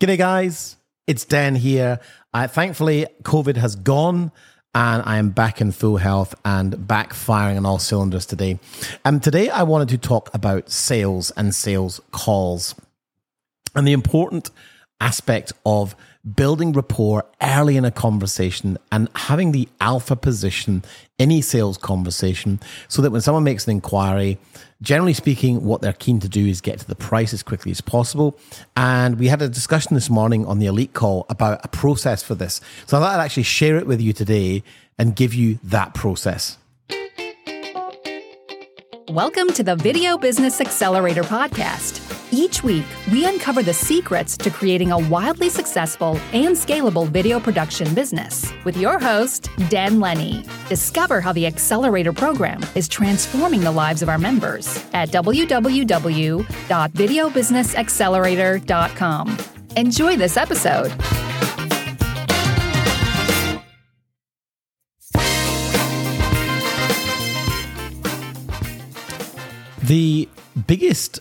G'day, guys. It's Den here. Uh, thankfully, COVID has gone and I am back in full health and back firing on all cylinders today. And um, today, I wanted to talk about sales and sales calls and the important aspect of building rapport early in a conversation and having the alpha position any sales conversation so that when someone makes an inquiry, generally speaking, what they're keen to do is get to the price as quickly as possible. And we had a discussion this morning on the Elite call about a process for this. So I thought I'd actually share it with you today and give you that process. Welcome to the Video Business Accelerator Podcast. Each week, we uncover the secrets to creating a wildly successful and scalable video production business with your host, Den Lennie. Discover how the Accelerator program is transforming the lives of our members at www.videobusinessaccelerator.com. Enjoy this episode. The biggest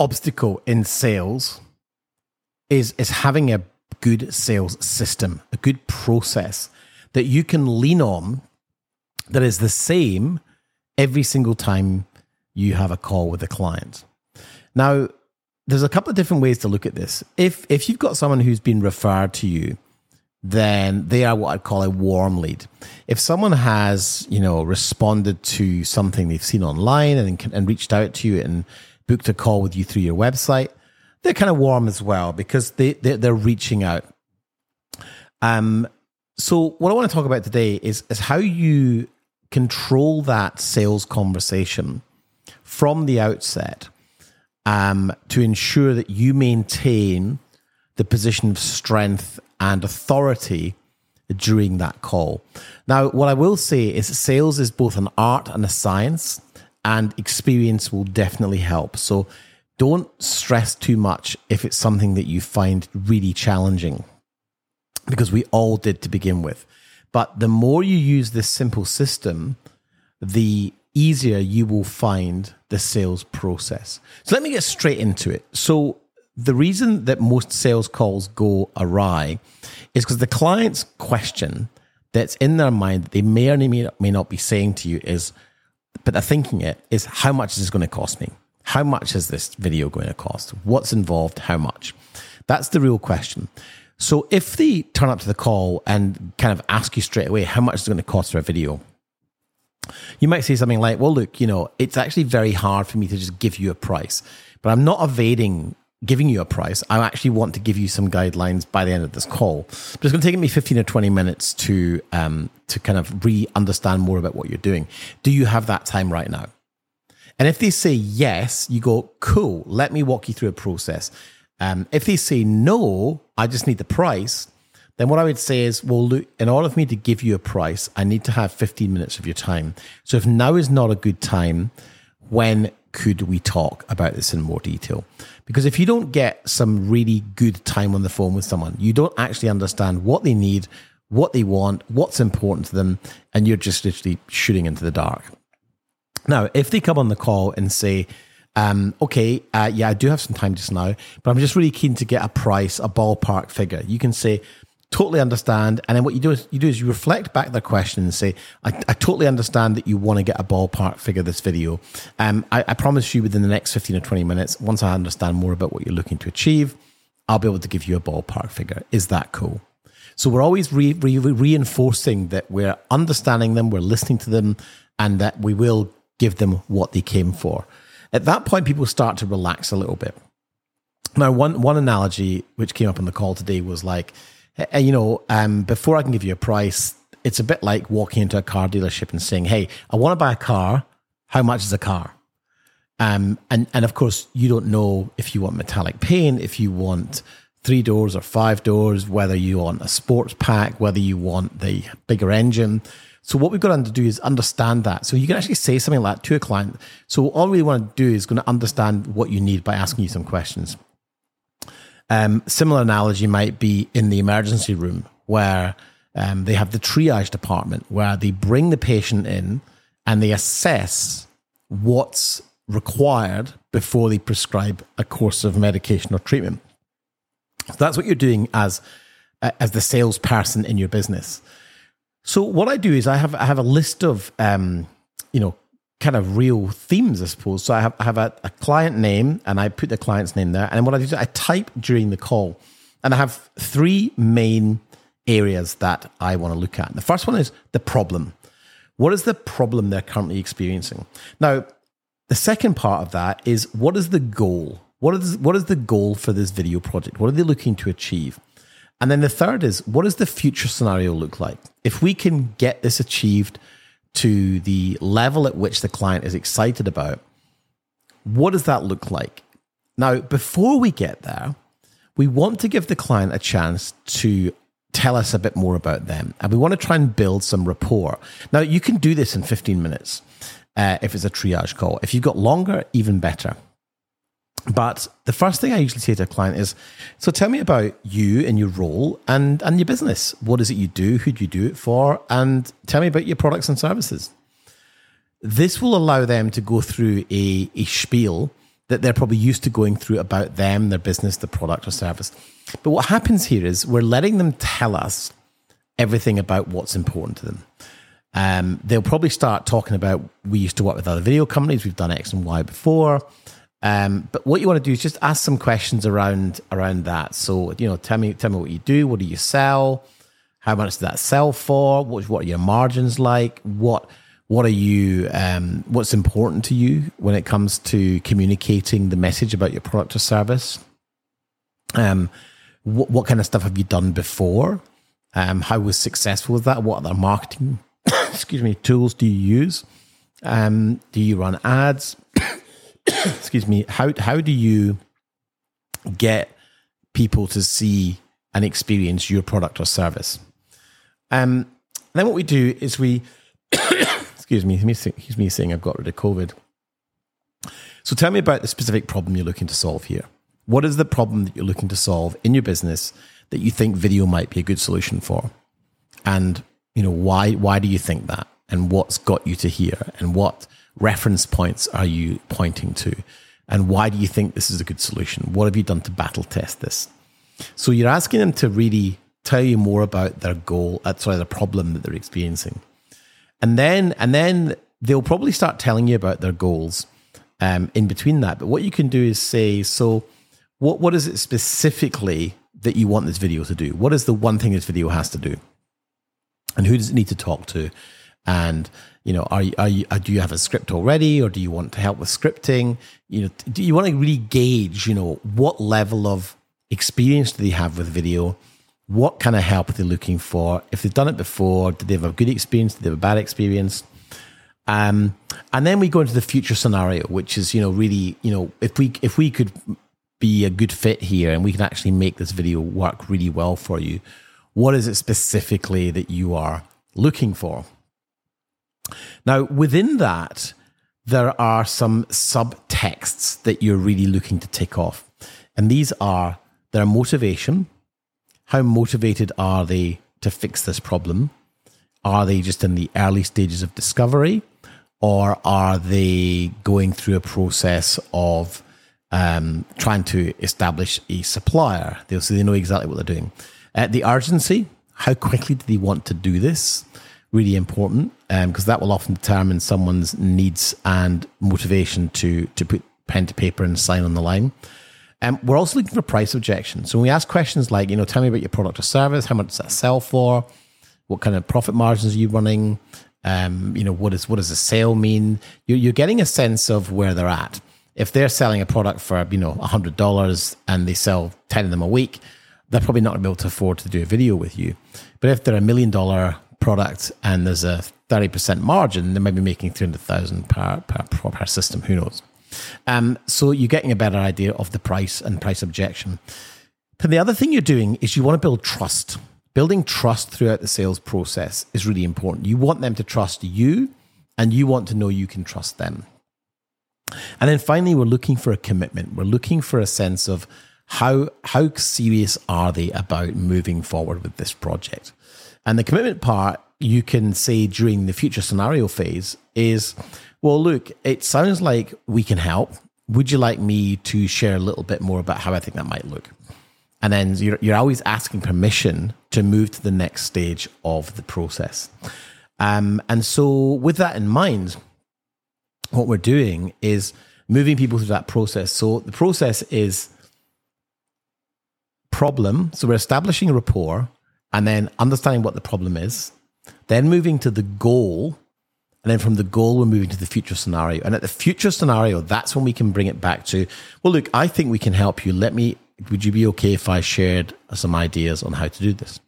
obstacle in sales is is having a good sales system, a good process that you can lean on that is the same every single time you have a call with a client. Now, there's a couple of different ways to look at this. If if you've got someone who's been referred to you, then they are what I'd call a warm lead. If someone has, you know, responded to something they've seen online and, and reached out to you and booked a call with you through your website, they're kind of warm as well because they, they're, they're reaching out. Um, so what I want to talk about today is, is how you control that sales conversation from the outset um, to ensure that you maintain the position of strength and authority during that call. Now, what I will say is sales is both an art and a science and experience will definitely help. So don't stress too much if it's something that you find really challenging, because we all did to begin with. But the more you use this simple system, the easier you will find the sales process. So let me get straight into it. So the reason that most sales calls go awry is because the client's question that's in their mind that they may or may not be saying to you is, but they're thinking it is how much is this going to cost me? How much is this video going to cost? What's involved? How much? That's the real question. So if they turn up to the call and kind of ask you straight away, how much is it going to cost for a video? You might say something like, well, look, you know, it's actually very hard for me to just give you a price, but I'm not evading giving you a price. I actually want to give you some guidelines by the end of this call. But it's going to take me 15 or 20 minutes to, um, to kind of re understand more about what you're doing. Do you have that time right now? And if they say yes, you go, cool, let me walk you through a process. Um, if they say no, I just need the price, then what I would say is, well, look, in order for me to give you a price, I need to have 15 minutes of your time. So if now is not a good time, when could we talk about this in more detail? Because if you don't get some really good time on the phone with someone, you don't actually understand what they need, what they want, what's important to them, and you're just literally shooting into the dark. Now, if they come on the call and say, um, okay, uh, yeah, I do have some time just now, but I'm just really keen to get a price, a ballpark figure. You can say, totally understand. And then what you do is you do is you reflect back their question and say, I, I totally understand that you want to get a ballpark figure this video. Um, I, I promise you within the next 15 or 20 minutes, once I understand more about what you're looking to achieve, I'll be able to give you a ballpark figure. Is that cool? So we're always re, re, reinforcing that we're understanding them, we're listening to them, and that we will give them what they came for. At that point, people start to relax a little bit. Now, one one analogy which came up on the call today was like, you know, um, before I can give you a price, it's a bit like walking into a car dealership and saying, "Hey, I want to buy a car. How much is a car?" Um, and and of course, you don't know if you want metallic paint, if you want three doors or five doors, whether you want a sports pack, whether you want the bigger engine. So what we've got to do is understand that. So you can actually say something like that to a client. So all we want to do is going to understand what you need by asking you some questions. Um, similar analogy might be in the emergency room where um, they have the triage department where they bring the patient in and they assess what's required before they prescribe a course of medication or treatment. So that's what you're doing as as the salesperson in your business. So what I do is I have I have a list of um, you know kind of real themes, I suppose. So I have I have a, a client name and I put the client's name there, and what I do is I type during the call, and I have three main areas that I want to look at. The first one is the problem. What is the problem they're currently experiencing? Now, the second part of that is what is the goal? What is what is the goal for this video project? What are they looking to achieve? And then the third is what does the future scenario look like? If we can get this achieved to the level at which the client is excited about, what does that look like? Now, before we get there, we want to give the client a chance to tell us a bit more about them. And we want to try and build some rapport. Now, you can do this in 15 minutes uh, if it's a triage call. If you've got longer, even better. But the first thing I usually say to a client is, so tell me about you and your role and, and your business. What is it you do? Who do you do it for? And tell me about your products and services. This will allow them to go through a, a spiel that they're probably used to going through about them, their business, the product or service. But what happens here is we're letting them tell us everything about what's important to them. Um, they'll probably start talking about we used to work with other video companies, we've done X and Y before. Um, but what you want to do is just ask some questions around around that. So you know, tell me tell me what you do. What do you sell? How much does that sell for? What what are your margins like? What what are you um, what's important to you when it comes to communicating the message about your product or service? Um, what, what kind of stuff have you done before? Um, how was successful with that? What other marketing excuse me tools do you use? Um, do you run ads? excuse me, how how do you get people to see and experience your product or service? Um, then what we do is we, excuse me, excuse me saying I've got rid of COVID. So tell me about the specific problem you're looking to solve here. What is the problem that you're looking to solve in your business that you think video might be a good solution for? And you know why why do you think that? And what's got you to here? And what reference points are you pointing to? And why do you think this is a good solution? What have you done to battle test this? So you're asking them to really tell you more about their goal, uh, sorry, the problem that they're experiencing. And then, and then they'll probably start telling you about their goals um, in between that. But what you can do is say, so what, what is it specifically that you want this video to do? What is the one thing this video has to do? And who does it need to talk to? And you know, are, you, are you, uh, do you have a script already, or do you want to help with scripting? You know, do you want to really gauge, you know, what level of experience do they have with video? What kind of help are they looking for? If they've done it before, did they have a good experience? Did they have a bad experience? Um, and then we go into the future scenario, which is, you know, really, you know, if we if we could be a good fit here and we can actually make this video work really well for you, what is it specifically that you are looking for? Now, within that, there are some subtexts that you're really looking to tick off. And these are their motivation. How motivated are they to fix this problem? Are they just in the early stages of discovery? Or are they going through a process of um, trying to establish a supplier? They'll, so they know exactly what they're doing. Uh, the urgency, how quickly do they want to do this? Really important because um, that will often determine someone's needs and motivation to to put pen to paper and sign on the line. Um, we're also looking for price objections. So when we ask questions like, you know, tell me about your product or service, how much does that sell for? What kind of profit margins are you running? Um, you know, what is what does a sale mean? You're, you're getting a sense of where they're at. If they're selling a product for you know hundred dollars and they sell ten of them a week, they're probably not going to be able to afford to do a video with you. But if they're a million dollar product and there's a 30% margin, they might be making 300,000 per, per, per system. Who knows? Um, so you're getting a better idea of the price and price objection. But the other thing you're doing is you want to build trust. Building trust throughout the sales process is really important. You want them to trust you and you want to know you can trust them. And then finally, we're looking for a commitment. We're looking for a sense of how, how serious are they about moving forward with this project? And the commitment part, you can say during the future scenario phase is, well, look, it sounds like we can help. Would you like me to share a little bit more about how I think that might look? And then you're, you're always asking permission to move to the next stage of the process. Um, and so, with that in mind, what we're doing is moving people through that process. So, the process is problem. So, we're establishing a rapport and then understanding what the problem is, then moving to the goal. And then from the goal, we're moving to the future scenario. And at the future scenario, that's when we can bring it back to, well, look, I think we can help you. Let me, would you be okay if I shared some ideas on how to do this?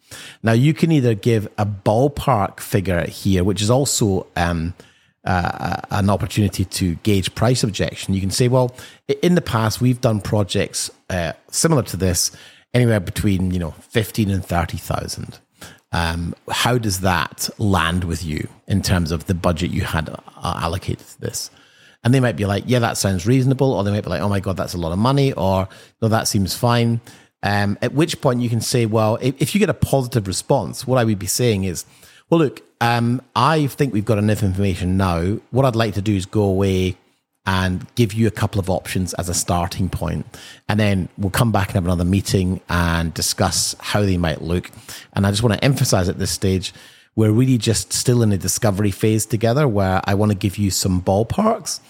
Now, you can either give a ballpark figure here, which is also um, uh, an opportunity to gauge price objection. You can say, well, in the past, we've done projects uh, similar to this, anywhere between you know fifteen and thirty thousand. Um, how does that land with you in terms of the budget you had uh, allocated to this? And they might be like, yeah, that sounds reasonable. Or they might be like, oh my God, that's a lot of money. Or no, that seems fine. Um, at which point you can say, well, if, you get a positive response, what I would be saying is, well, look, um, I think we've got enough information now. What I'd like to do is go away and give you a couple of options as a starting point. And then we'll come back and have another meeting and discuss how they might look. And I just want to emphasize at this stage, we're really just still in a discovery phase together where I want to give you some ballparks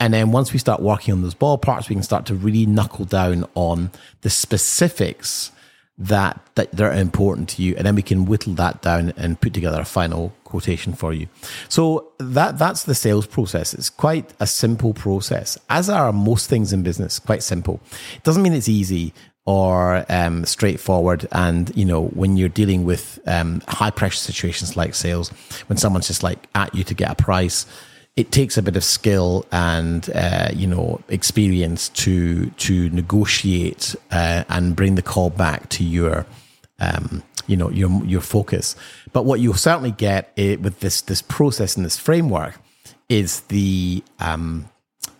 and then once we start working on those ballparks, we can start to really knuckle down on the specifics that, that, are important to you. And then we can whittle that down and put together a final quotation for you. So that that's the sales process. It's quite a simple process, as are most things in business, quite simple. It doesn't mean it's easy or um, straightforward. And you know, when you're dealing with um, high pressure situations like sales, when someone's just like at you to get a price, it takes a bit of skill and uh, you know experience to to negotiate uh, and bring the call back to your um, you know your your focus. But what you'll certainly get it, with this this process and this framework is the um,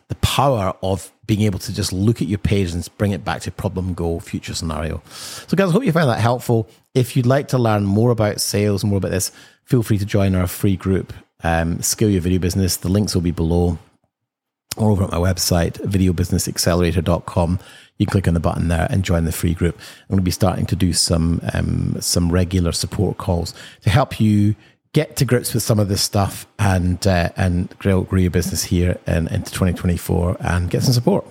the power of being able to just look at your page and bring it back to problem goal future scenario. So guys, I hope you found that helpful. If you'd like to learn more about sales, more about this, feel free to join our free group um, Scale Your Video Business. The links will be below or over at my website, videobusinessaccelerator.com. You can click on the button there and join the free group. I'm going to be starting to do some um, some regular support calls to help you get to grips with some of this stuff and uh, and grow, grow your business here and into 2024 and get some support.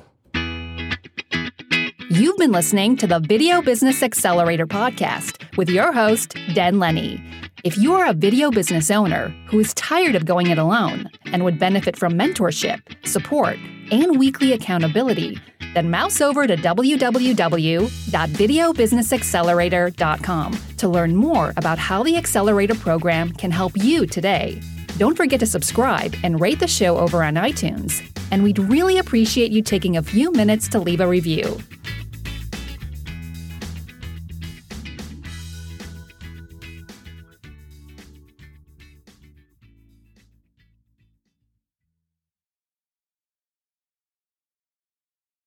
You've been listening to the Video Business Accelerator podcast with your host, Den Lennie. If you are a video business owner who is tired of going it alone and would benefit from mentorship, support, and weekly accountability, then mouse over to www.videobusinessaccelerator.com to learn more about how the Accelerator program can help you today. Don't forget to subscribe and rate the show over on iTunes. And we'd really appreciate you taking a few minutes to leave a review.